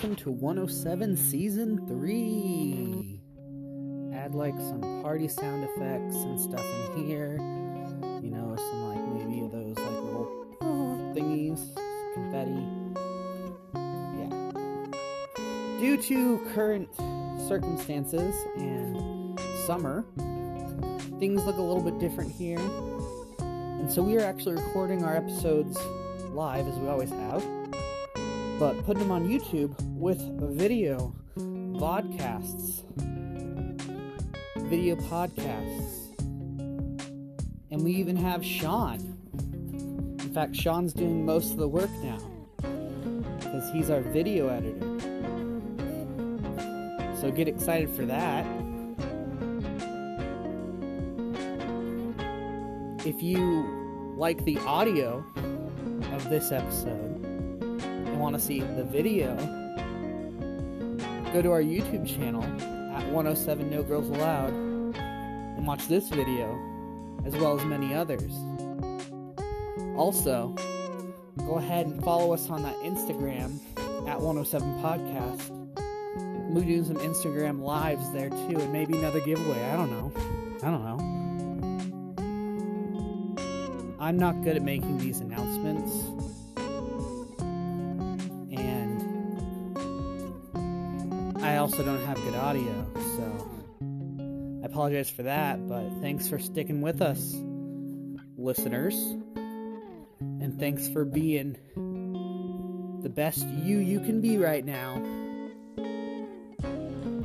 welcome to 107 Season 3. Add like some party sound effects and stuff in here. You know, some like maybe those like little thingies, confetti. Yeah. Due to current circumstances and summer, things look a little bit different here. And so we are actually recording our episodes live as we always have but putting them on YouTube with video podcasts, video podcasts. And we even have Sean. In fact, Sean's doing most of the work now because he's our video editor. So get excited for that. If you like the audio of this episode, want to see the video, go to our YouTube channel at 107 No Girls Allowed and watch this video, as well as many others. Also, go ahead and follow us on that Instagram at 107 Podcast. We're doing some Instagram lives there too, and maybe another giveaway. I don't know. I don't know. I'm not good at making these announcements. I also don't have good audio, so I apologize for that, but thanks for sticking with us, listeners. And thanks for being the best you you can be right now.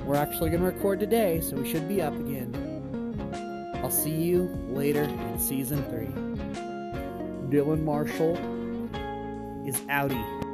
We're actually going to record today, so we should be up again. I'll see you later in season 3. Dylan Marshall is outie.